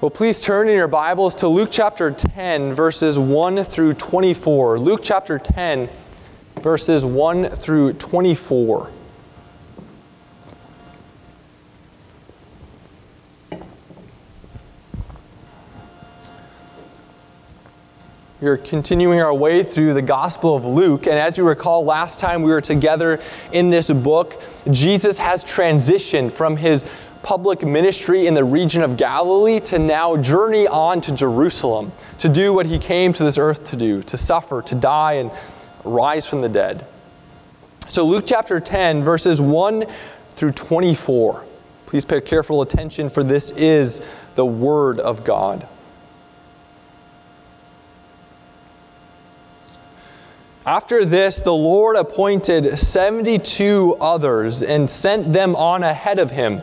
Well, please turn in your Bibles to Luke chapter 10, verses 1 through 24. Luke chapter 10, verses 1 through 24. We are continuing our way through the Gospel of Luke. And as you recall, last time we were together in this book, Jesus has transitioned from his public ministry in the region of Galilee to now journey on to Jerusalem to do what he came to this earth to do to suffer, to die, and rise from the dead. So, Luke chapter 10, verses 1 through 24. Please pay careful attention, for this is the Word of God. After this, the Lord appointed 72 others and sent them on ahead of him,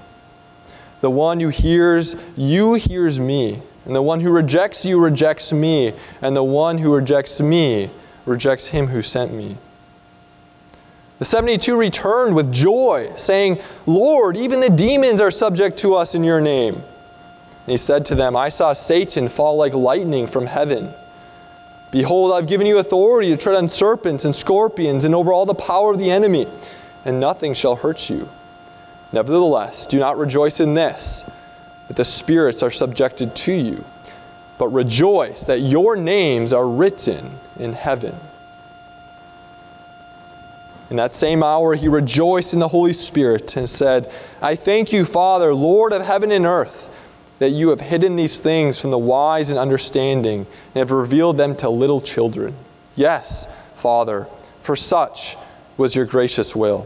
The one who hears you hears me, and the one who rejects you rejects me, and the one who rejects me rejects him who sent me. The 72 returned with joy, saying, Lord, even the demons are subject to us in your name. And he said to them, I saw Satan fall like lightning from heaven. Behold, I've given you authority to tread on serpents and scorpions and over all the power of the enemy and nothing shall hurt you. Nevertheless, do not rejoice in this, that the spirits are subjected to you, but rejoice that your names are written in heaven. In that same hour, he rejoiced in the Holy Spirit and said, I thank you, Father, Lord of heaven and earth, that you have hidden these things from the wise and understanding and have revealed them to little children. Yes, Father, for such was your gracious will.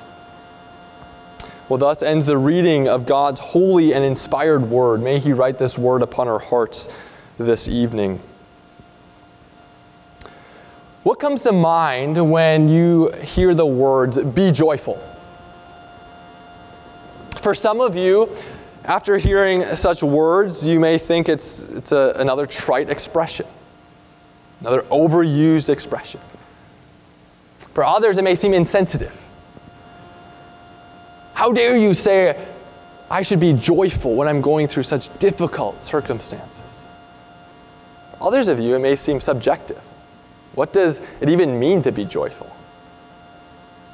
Well, thus ends the reading of God's holy and inspired word. May He write this word upon our hearts this evening. What comes to mind when you hear the words, be joyful? For some of you, after hearing such words, you may think it's, it's a, another trite expression, another overused expression. For others, it may seem insensitive. How dare you say, I should be joyful when I'm going through such difficult circumstances? Others of you, it may seem subjective. What does it even mean to be joyful?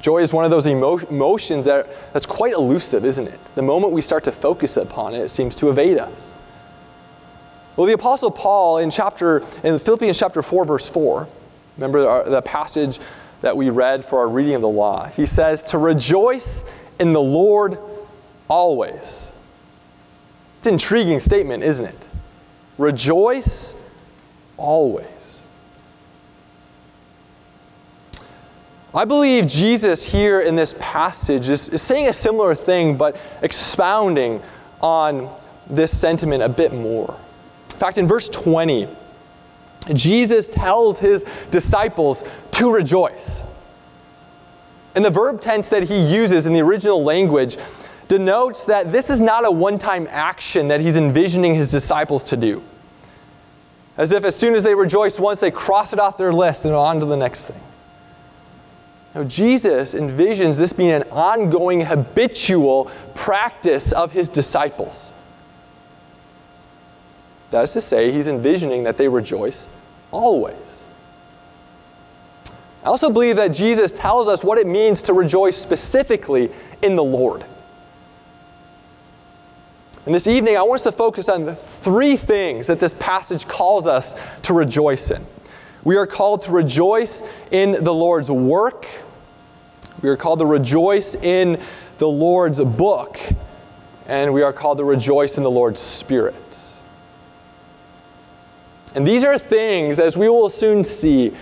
Joy is one of those emo- emotions that, that's quite elusive, isn't it? The moment we start to focus upon it, it seems to evade us. Well, the Apostle Paul in chapter in Philippians chapter 4, verse 4, remember our, the passage that we read for our reading of the law. He says, To rejoice in the Lord always. It's an intriguing statement, isn't it? Rejoice always. I believe Jesus here in this passage is, is saying a similar thing, but expounding on this sentiment a bit more. In fact, in verse 20, Jesus tells his disciples to rejoice. And the verb tense that he uses in the original language denotes that this is not a one time action that he's envisioning his disciples to do. As if as soon as they rejoice once, they cross it off their list and on to the next thing. Now, Jesus envisions this being an ongoing, habitual practice of his disciples. That is to say, he's envisioning that they rejoice always. I also believe that Jesus tells us what it means to rejoice specifically in the Lord. And this evening, I want us to focus on the three things that this passage calls us to rejoice in. We are called to rejoice in the Lord's work. We are called to rejoice in the Lord's book. And we are called to rejoice in the Lord's Spirit. And these are things, as we will soon see,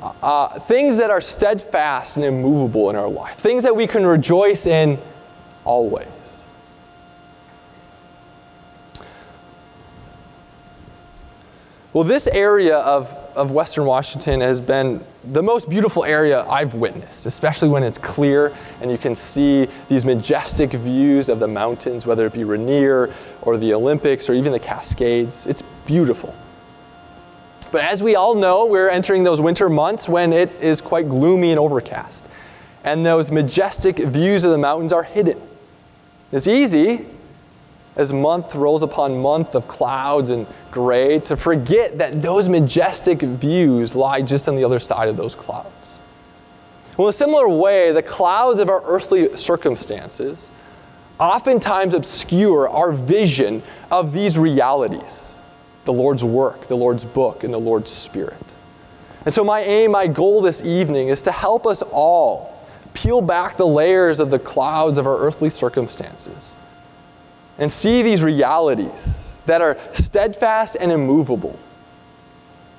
uh, things that are steadfast and immovable in our life, things that we can rejoice in always. Well, this area of, of Western Washington has been the most beautiful area I've witnessed, especially when it's clear and you can see these majestic views of the mountains, whether it be Rainier or the Olympics or even the Cascades. It's beautiful. But as we all know, we're entering those winter months when it is quite gloomy and overcast. And those majestic views of the mountains are hidden. It's easy as month rolls upon month of clouds and gray to forget that those majestic views lie just on the other side of those clouds. Well, in a similar way, the clouds of our earthly circumstances oftentimes obscure our vision of these realities the Lord's work, the Lord's book, and the Lord's Spirit. And so, my aim, my goal this evening is to help us all peel back the layers of the clouds of our earthly circumstances and see these realities that are steadfast and immovable,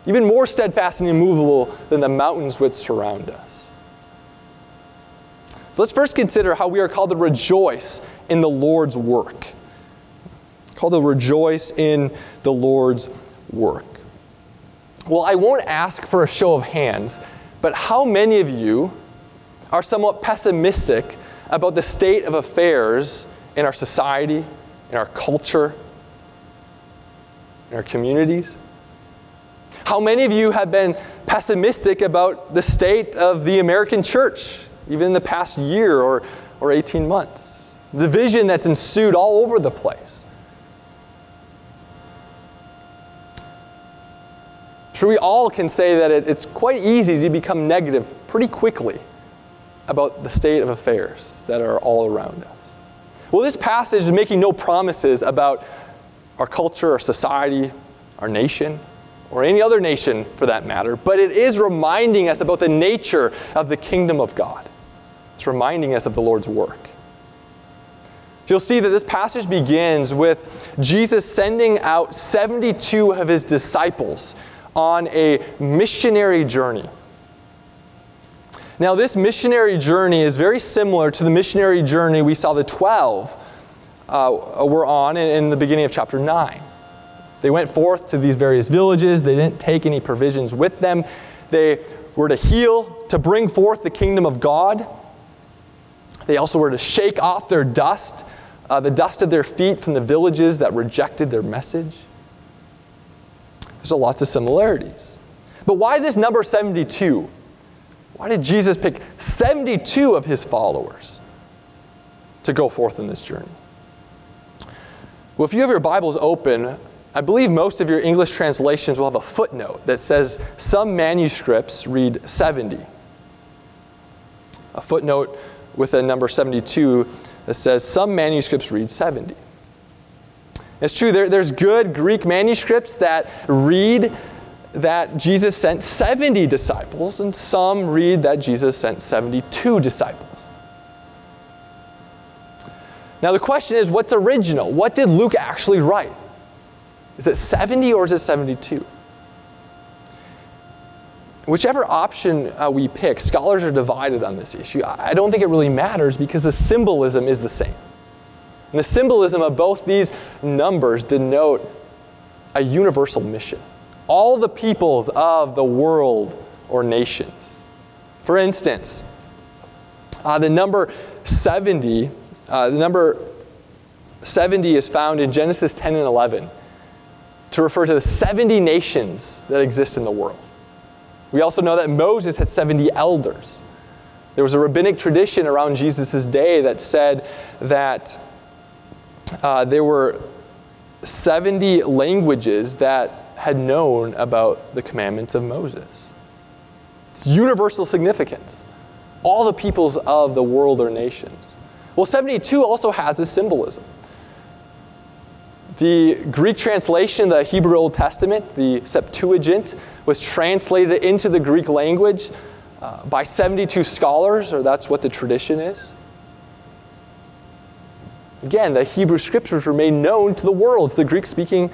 even more steadfast and immovable than the mountains which surround us. So let's first consider how we are called to rejoice in the Lord's work. Called to rejoice in the Lord's work. Well, I won't ask for a show of hands, but how many of you are somewhat pessimistic about the state of affairs in our society in our culture, in our communities? How many of you have been pessimistic about the state of the American church, even in the past year or, or 18 months? The vision that's ensued all over the place. Sure, we all can say that it, it's quite easy to become negative pretty quickly about the state of affairs that are all around us. Well, this passage is making no promises about our culture, our society, our nation, or any other nation for that matter, but it is reminding us about the nature of the kingdom of God. It's reminding us of the Lord's work. You'll see that this passage begins with Jesus sending out 72 of his disciples on a missionary journey. Now, this missionary journey is very similar to the missionary journey we saw the 12 uh, were on in, in the beginning of chapter 9. They went forth to these various villages. They didn't take any provisions with them. They were to heal, to bring forth the kingdom of God. They also were to shake off their dust, uh, the dust of their feet from the villages that rejected their message. There's a lots of similarities. But why this number 72? Why did Jesus pick 72 of his followers to go forth in this journey? Well, if you have your Bibles open, I believe most of your English translations will have a footnote that says some manuscripts read 70. a footnote with a number 72 that says some manuscripts read 70. It's true, there, there's good Greek manuscripts that read that Jesus sent 70 disciples, and some read that Jesus sent 72 disciples. Now, the question is what's original? What did Luke actually write? Is it 70 or is it 72? Whichever option uh, we pick, scholars are divided on this issue. I don't think it really matters because the symbolism is the same. And the symbolism of both these numbers denote a universal mission. All the peoples of the world or nations. For instance, uh, the number 70, uh, the number 70 is found in Genesis 10 and 11 to refer to the 70 nations that exist in the world. We also know that Moses had 70 elders. There was a rabbinic tradition around Jesus' day that said that uh, there were 70 languages that had known about the commandments of Moses. It's universal significance. All the peoples of the world or nations. Well, 72 also has this symbolism. The Greek translation, the Hebrew Old Testament, the Septuagint, was translated into the Greek language uh, by 72 scholars, or that's what the tradition is. Again, the Hebrew scriptures were made known to the world, to the Greek speaking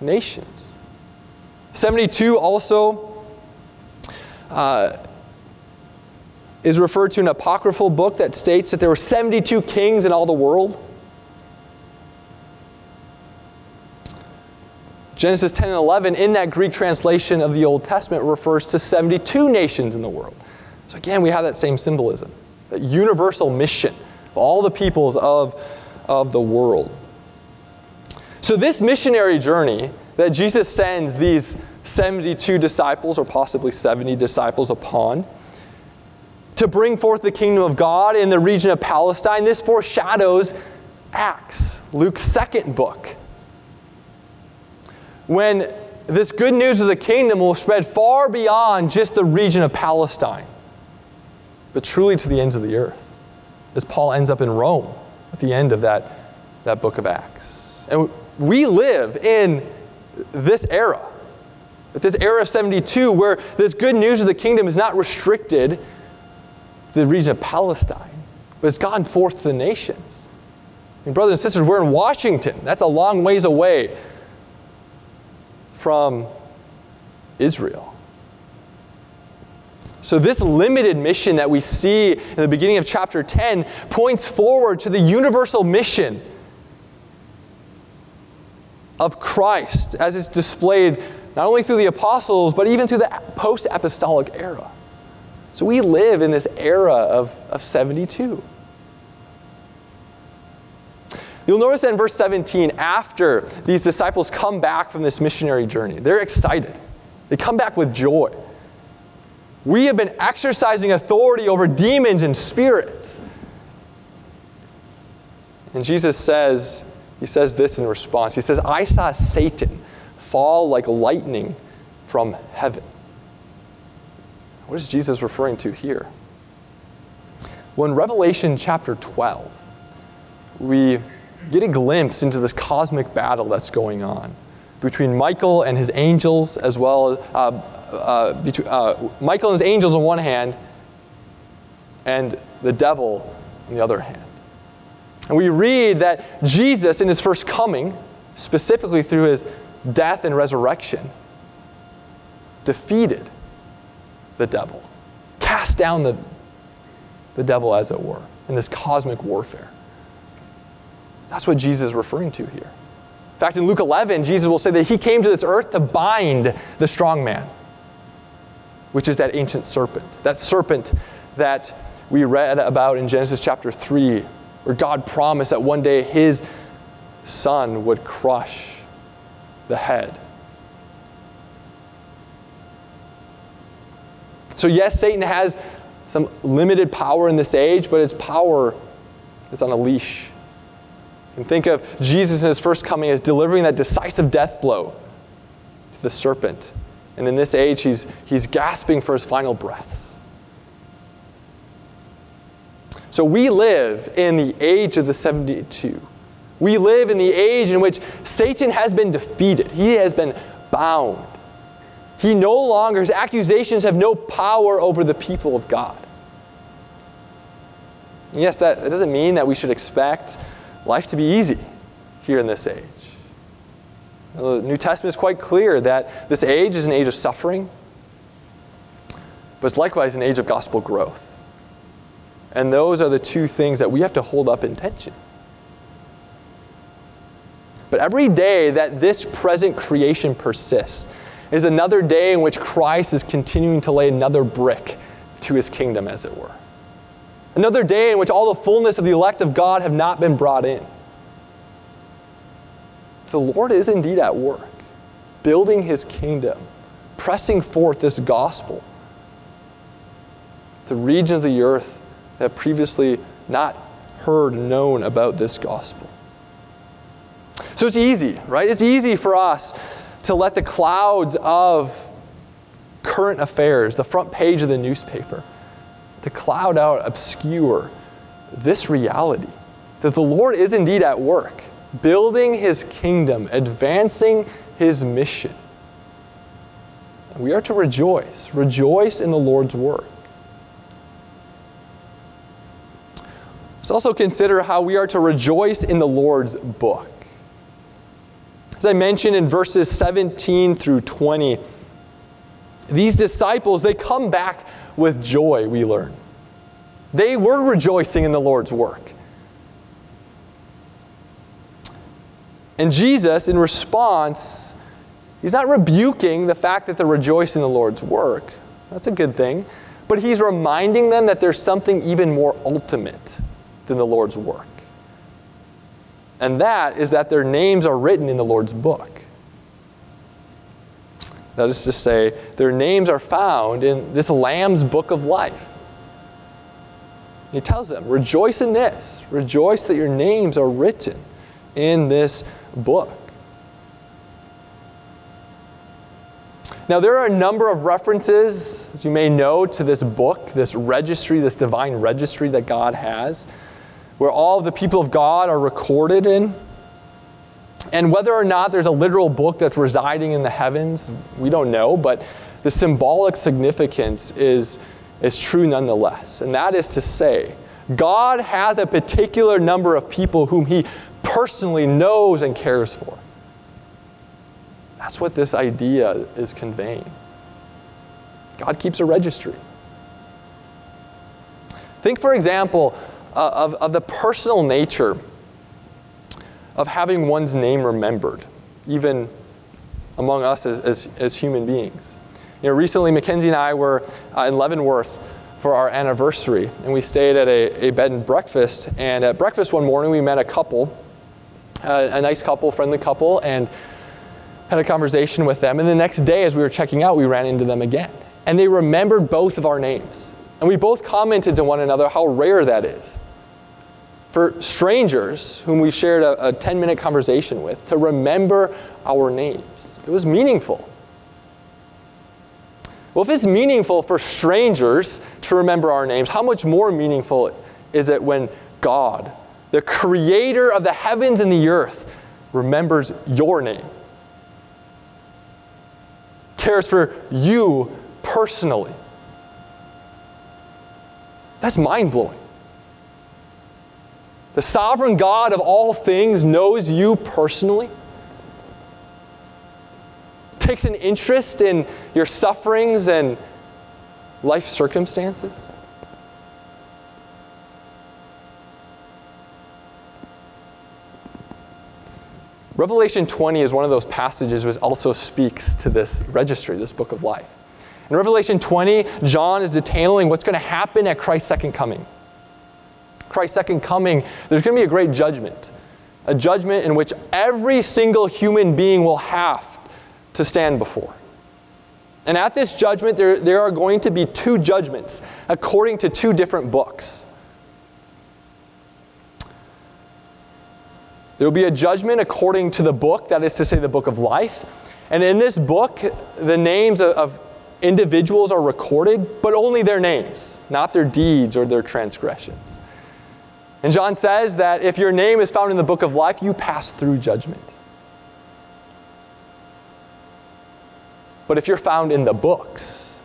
nations. 72 also uh, is referred to an apocryphal book that states that there were 72 kings in all the world. Genesis 10 and 11, in that Greek translation of the Old Testament, refers to 72 nations in the world. So again, we have that same symbolism, that universal mission of all the peoples of, of the world. So, this missionary journey that Jesus sends these 72 disciples, or possibly 70 disciples, upon, to bring forth the kingdom of God in the region of Palestine, this foreshadows Acts, Luke's second book when this good news of the kingdom will spread far beyond just the region of Palestine, but truly to the ends of the earth, as Paul ends up in Rome at the end of that, that book of Acts. And we live in this era, this era of 72, where this good news of the kingdom is not restricted to the region of Palestine, but it's gone forth to the nations. And brothers and sisters, we're in Washington. That's a long ways away from Israel. So, this limited mission that we see in the beginning of chapter 10 points forward to the universal mission of Christ as it's displayed not only through the apostles, but even through the post apostolic era. So, we live in this era of, of 72. You'll notice that in verse 17, after these disciples come back from this missionary journey, they're excited. They come back with joy. We have been exercising authority over demons and spirits. And Jesus says, He says this in response. He says, I saw Satan fall like lightning from heaven. What is Jesus referring to here? Well, in Revelation chapter 12, we get a glimpse into this cosmic battle that's going on between Michael and his angels, as well as uh, uh, between, uh, Michael and his angels on one hand, and the devil on the other hand. And we read that Jesus, in his first coming, specifically through his death and resurrection, defeated the devil, cast down the, the devil, as it were, in this cosmic warfare. That's what Jesus is referring to here. In fact, in Luke 11, Jesus will say that he came to this earth to bind the strong man, which is that ancient serpent. That serpent that we read about in Genesis chapter 3, where God promised that one day his son would crush the head. So, yes, Satan has some limited power in this age, but its power is on a leash. And think of Jesus in his first coming as delivering that decisive death blow to the serpent. And in this age, he's, he's gasping for his final breaths. So we live in the age of the 72. We live in the age in which Satan has been defeated, he has been bound. He no longer, his accusations have no power over the people of God. yes, that, that doesn't mean that we should expect life to be easy here in this age. The New Testament is quite clear that this age is an age of suffering, but it's likewise an age of gospel growth. And those are the two things that we have to hold up in tension. But every day that this present creation persists is another day in which Christ is continuing to lay another brick to his kingdom, as it were. Another day in which all the fullness of the elect of God have not been brought in. The Lord is indeed at work, building his kingdom, pressing forth this gospel to regions of the earth that previously not heard, known about this gospel. So it's easy, right? It's easy for us to let the clouds of current affairs, the front page of the newspaper, to cloud out, obscure this reality that the Lord is indeed at work, building his kingdom, advancing his mission. We are to rejoice, rejoice in the Lord's work. Let's also consider how we are to rejoice in the Lord's book. As I mentioned in verses 17 through 20, these disciples, they come back with joy, we learn. They were rejoicing in the Lord's work. And Jesus, in response, he's not rebuking the fact that they're rejoicing in the Lord's work. That's a good thing. But he's reminding them that there's something even more ultimate than the Lord's work and that is that their names are written in the Lord's book. That is to say, their names are found in this Lamb's book of life. He tells them, Rejoice in this. Rejoice that your names are written in this book. Now, there are a number of references, as you may know, to this book, this registry, this divine registry that God has where all the people of God are recorded in. And whether or not there's a literal book that's residing in the heavens, we don't know, but the symbolic significance is, is true nonetheless. And that is to say, God has a particular number of people whom He personally knows and cares for. That's what this idea is conveying. God keeps a registry. Think, for example, uh, of, of the personal nature of having one's name remembered, even among us as, as, as human beings. You know, recently, Mackenzie and I were uh, in Leavenworth for our anniversary, and we stayed at a, a bed and breakfast. And at breakfast one morning, we met a couple, uh, a nice couple, friendly couple, and had a conversation with them. And the next day, as we were checking out, we ran into them again. And they remembered both of our names. And we both commented to one another how rare that is for strangers whom we shared a, a 10 minute conversation with to remember our names. It was meaningful. Well, if it's meaningful for strangers to remember our names, how much more meaningful is it when God, the creator of the heavens and the earth, remembers your name? Cares for you personally. That's mind blowing. The sovereign God of all things knows you personally, takes an interest in your sufferings and life circumstances. Revelation 20 is one of those passages which also speaks to this registry, this book of life. In Revelation 20, John is detailing what's going to happen at Christ's second coming. Christ's second coming, there's going to be a great judgment. A judgment in which every single human being will have to stand before. And at this judgment, there, there are going to be two judgments according to two different books. There will be a judgment according to the book, that is to say, the book of life. And in this book, the names of, individuals are recorded, but only their names, not their deeds or their transgressions. And John says that if your name is found in the book of life, you pass through judgment. But if you're found in the books,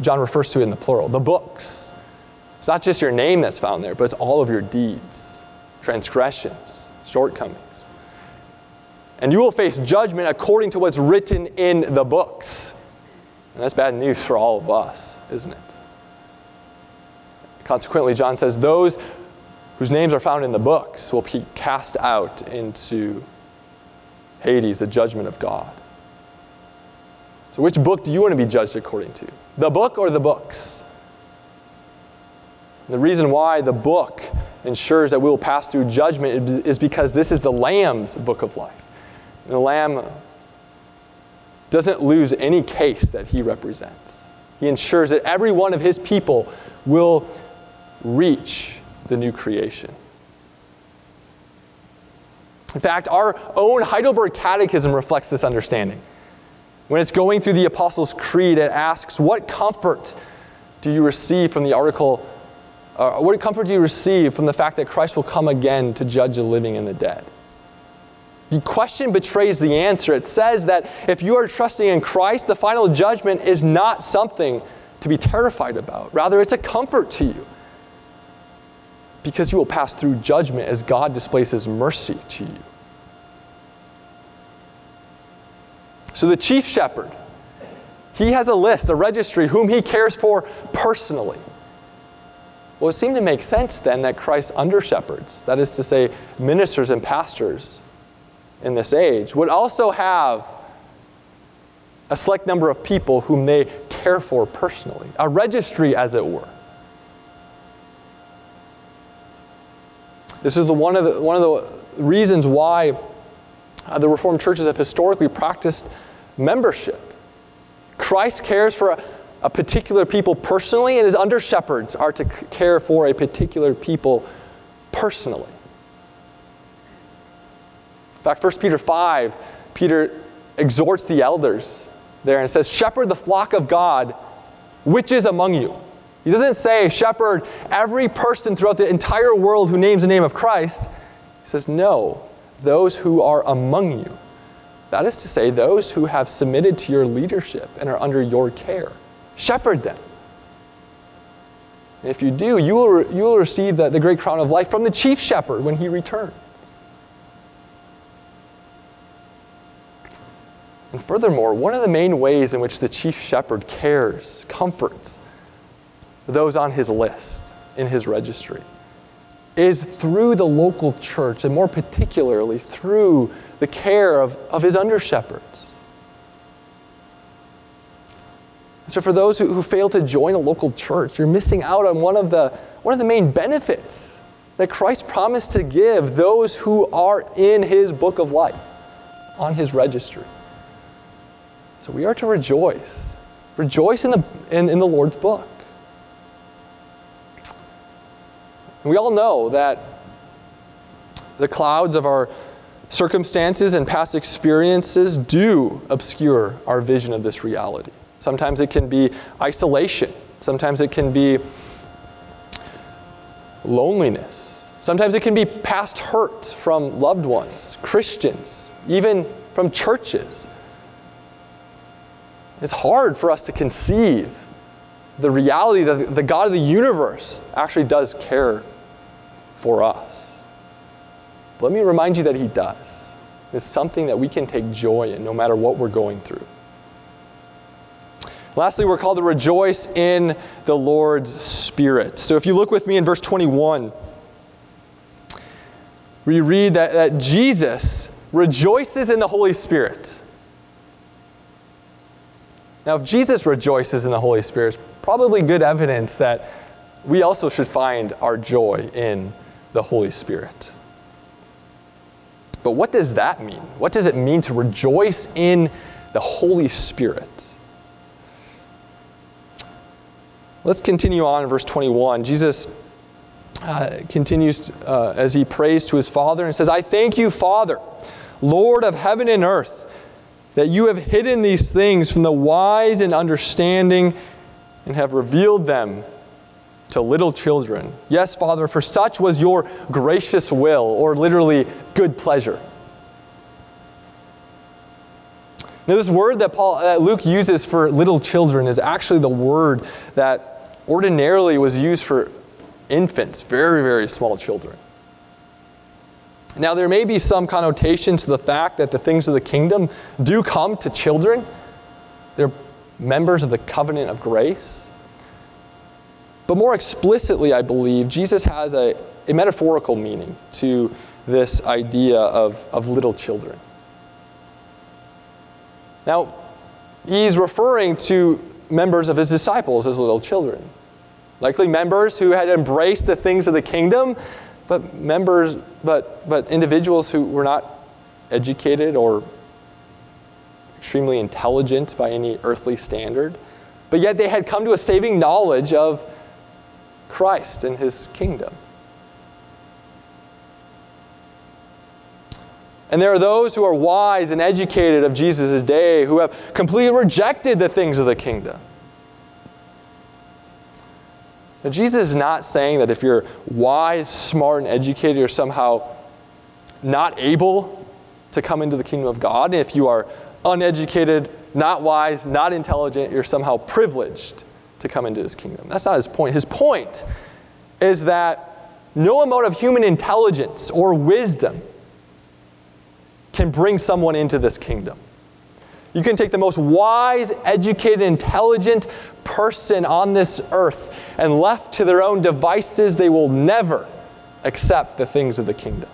John refers to it in the plural, the books. It's not just your name that's found there, but it's all of your deeds, transgressions, shortcomings. And you will face judgment according to what's written in the books. And that's bad news for all of us, isn't it? Consequently, John says, those whose names are found in the books will be cast out into Hades, the judgment of God. So, which book do you want to be judged according to? The book or the books? The reason why the book ensures that we will pass through judgment is because this is the Lamb's book of life. And the Lamb doesn't lose any case that he represents. He ensures that every one of his people will reach the new creation. In fact, our own Heidelberg Catechism reflects this understanding. When it's going through the Apostles' Creed, it asks, What comfort do you receive from the article? Uh, what comfort do you receive from the fact that Christ will come again to judge the living and the dead? The question betrays the answer. It says that if you are trusting in Christ, the final judgment is not something to be terrified about. Rather, it's a comfort to you because you will pass through judgment as God displays his mercy to you. So, the chief shepherd, he has a list, a registry, whom he cares for personally. Well, it seemed to make sense then that Christ's under shepherds, that is to say, ministers and pastors in this age, would also have a select number of people whom they care for personally, a registry, as it were. This is the, one, of the, one of the reasons why uh, the Reformed churches have historically practiced membership. Christ cares for a, a particular people personally, and his under shepherds are to care for a particular people personally. In fact, 1 Peter 5, Peter exhorts the elders there and says, Shepherd the flock of God which is among you. He doesn't say, Shepherd every person throughout the entire world who names the name of Christ. He says, No, those who are among you. That is to say, those who have submitted to your leadership and are under your care. Shepherd them. If you do, you will, you will receive the, the great crown of life from the chief shepherd when he returns. And furthermore, one of the main ways in which the chief shepherd cares, comforts those on his list, in his registry, is through the local church, and more particularly through the care of, of his under shepherds. So, for those who, who fail to join a local church, you're missing out on one of, the, one of the main benefits that Christ promised to give those who are in his book of life, on his registry. So, we are to rejoice. Rejoice in the, in, in the Lord's book. We all know that the clouds of our circumstances and past experiences do obscure our vision of this reality. Sometimes it can be isolation, sometimes it can be loneliness, sometimes it can be past hurt from loved ones, Christians, even from churches. It's hard for us to conceive the reality that the God of the universe actually does care for us. Let me remind you that He does. It's something that we can take joy in no matter what we're going through. Lastly, we're called to rejoice in the Lord's Spirit. So if you look with me in verse 21, we read that, that Jesus rejoices in the Holy Spirit. Now, if Jesus rejoices in the Holy Spirit, it's probably good evidence that we also should find our joy in the Holy Spirit. But what does that mean? What does it mean to rejoice in the Holy Spirit? Let's continue on in verse 21. Jesus uh, continues uh, as he prays to his Father and says, I thank you, Father, Lord of heaven and earth, that you have hidden these things from the wise and understanding and have revealed them to little children. Yes, Father, for such was your gracious will, or literally, good pleasure. Now, this word that Paul, that Luke uses for little children is actually the word that ordinarily was used for infants, very, very small children. Now, there may be some connotation to the fact that the things of the kingdom do come to children. They're members of the covenant of grace. But more explicitly, I believe, Jesus has a, a metaphorical meaning to this idea of, of little children. Now, he's referring to members of his disciples as little children. Likely members who had embraced the things of the kingdom, but members, but, but individuals who were not educated or extremely intelligent by any earthly standard, but yet they had come to a saving knowledge of Christ and his kingdom. And there are those who are wise and educated of Jesus' day who have completely rejected the things of the kingdom. Now, Jesus is not saying that if you're wise, smart, and educated, you're somehow not able to come into the kingdom of God. If you are uneducated, not wise, not intelligent, you're somehow privileged to come into his kingdom. That's not his point. His point is that no amount of human intelligence or wisdom can bring someone into this kingdom. You can take the most wise, educated, intelligent person on this earth, and left to their own devices, they will never accept the things of the kingdom.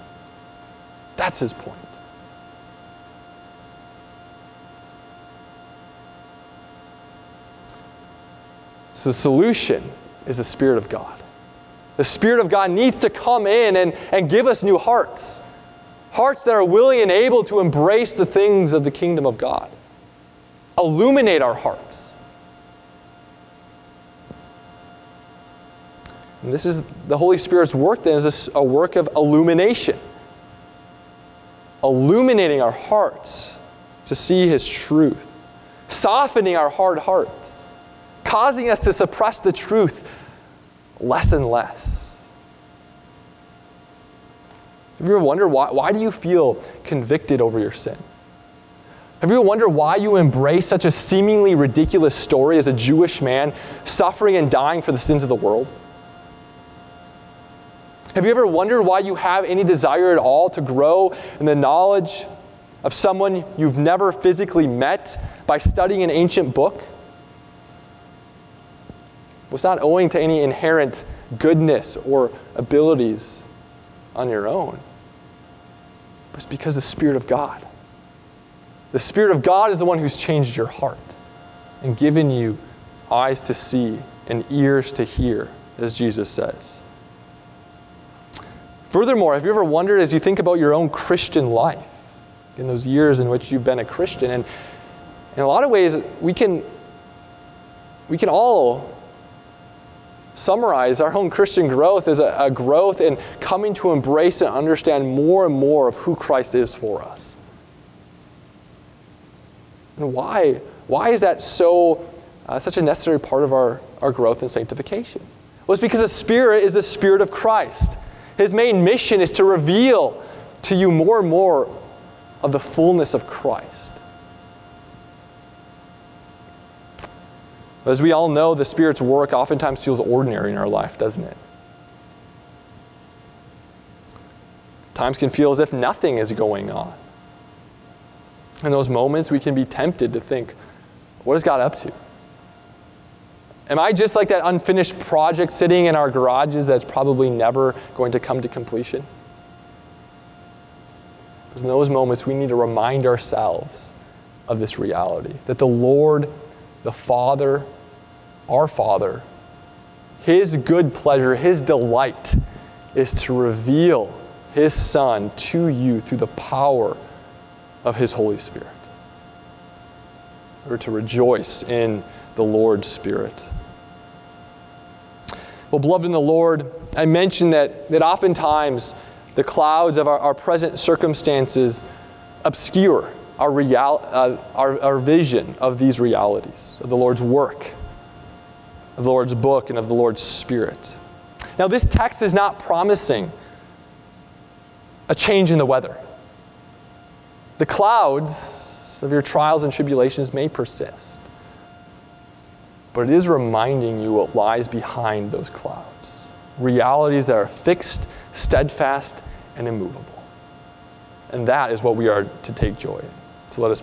That's his point. So the solution is the Spirit of God. The Spirit of God needs to come in and, and give us new hearts. Hearts that are willing and able to embrace the things of the kingdom of God. Illuminate our hearts. And this is the Holy Spirit's work, then, is a, a work of illumination. Illuminating our hearts to see His truth, softening our hard hearts causing us to suppress the truth less and less. Have you ever wondered why, why do you feel convicted over your sin? Have you ever wondered why you embrace such a seemingly ridiculous story as a Jewish man suffering and dying for the sins of the world? Have you ever wondered why you have any desire at all to grow in the knowledge of someone you've never physically met by studying an ancient book? was not owing to any inherent goodness or abilities on your own. But it's because the Spirit of God. The Spirit of God is the one who's changed your heart and given you eyes to see and ears to hear, as Jesus says. Furthermore, have you ever wondered as you think about your own Christian life, in those years in which you've been a Christian, and in a lot of ways, we can, we can all summarize our own Christian growth is a, a, growth in coming to embrace and understand more and more of who Christ is for us. And why? Why is that so uh, such a necessary part of our, our growth and sanctification? Well, it's because the Spirit is the Spirit of Christ. His main mission is to reveal to you more and more of the fullness of Christ. As we all know, the Spirit's work oftentimes feels ordinary in our life, doesn't it? Times can feel as if nothing is going on. In those moments, we can be tempted to think, what is God up to? Am I just like that unfinished project sitting in our garages that's probably never going to come to completion? Because in those moments, we need to remind ourselves of this reality that the Lord, the Father, our Father, His good pleasure, His delight is to reveal His Son to you through the power of His Holy Spirit. Or to rejoice in the Lord's Spirit. Well, beloved in the Lord, I mentioned that, that oftentimes the clouds of our, our present circumstances obscure our, real, uh, our, our vision of these realities, of the Lord's work of the Lord's book and of the Lord's Spirit. Now, this text is not promising a change in the weather. The clouds of your trials and tribulations may persist, but it is reminding you what lies behind those clouds realities that are fixed, steadfast, and immovable. And that is what we are to take joy in. So let us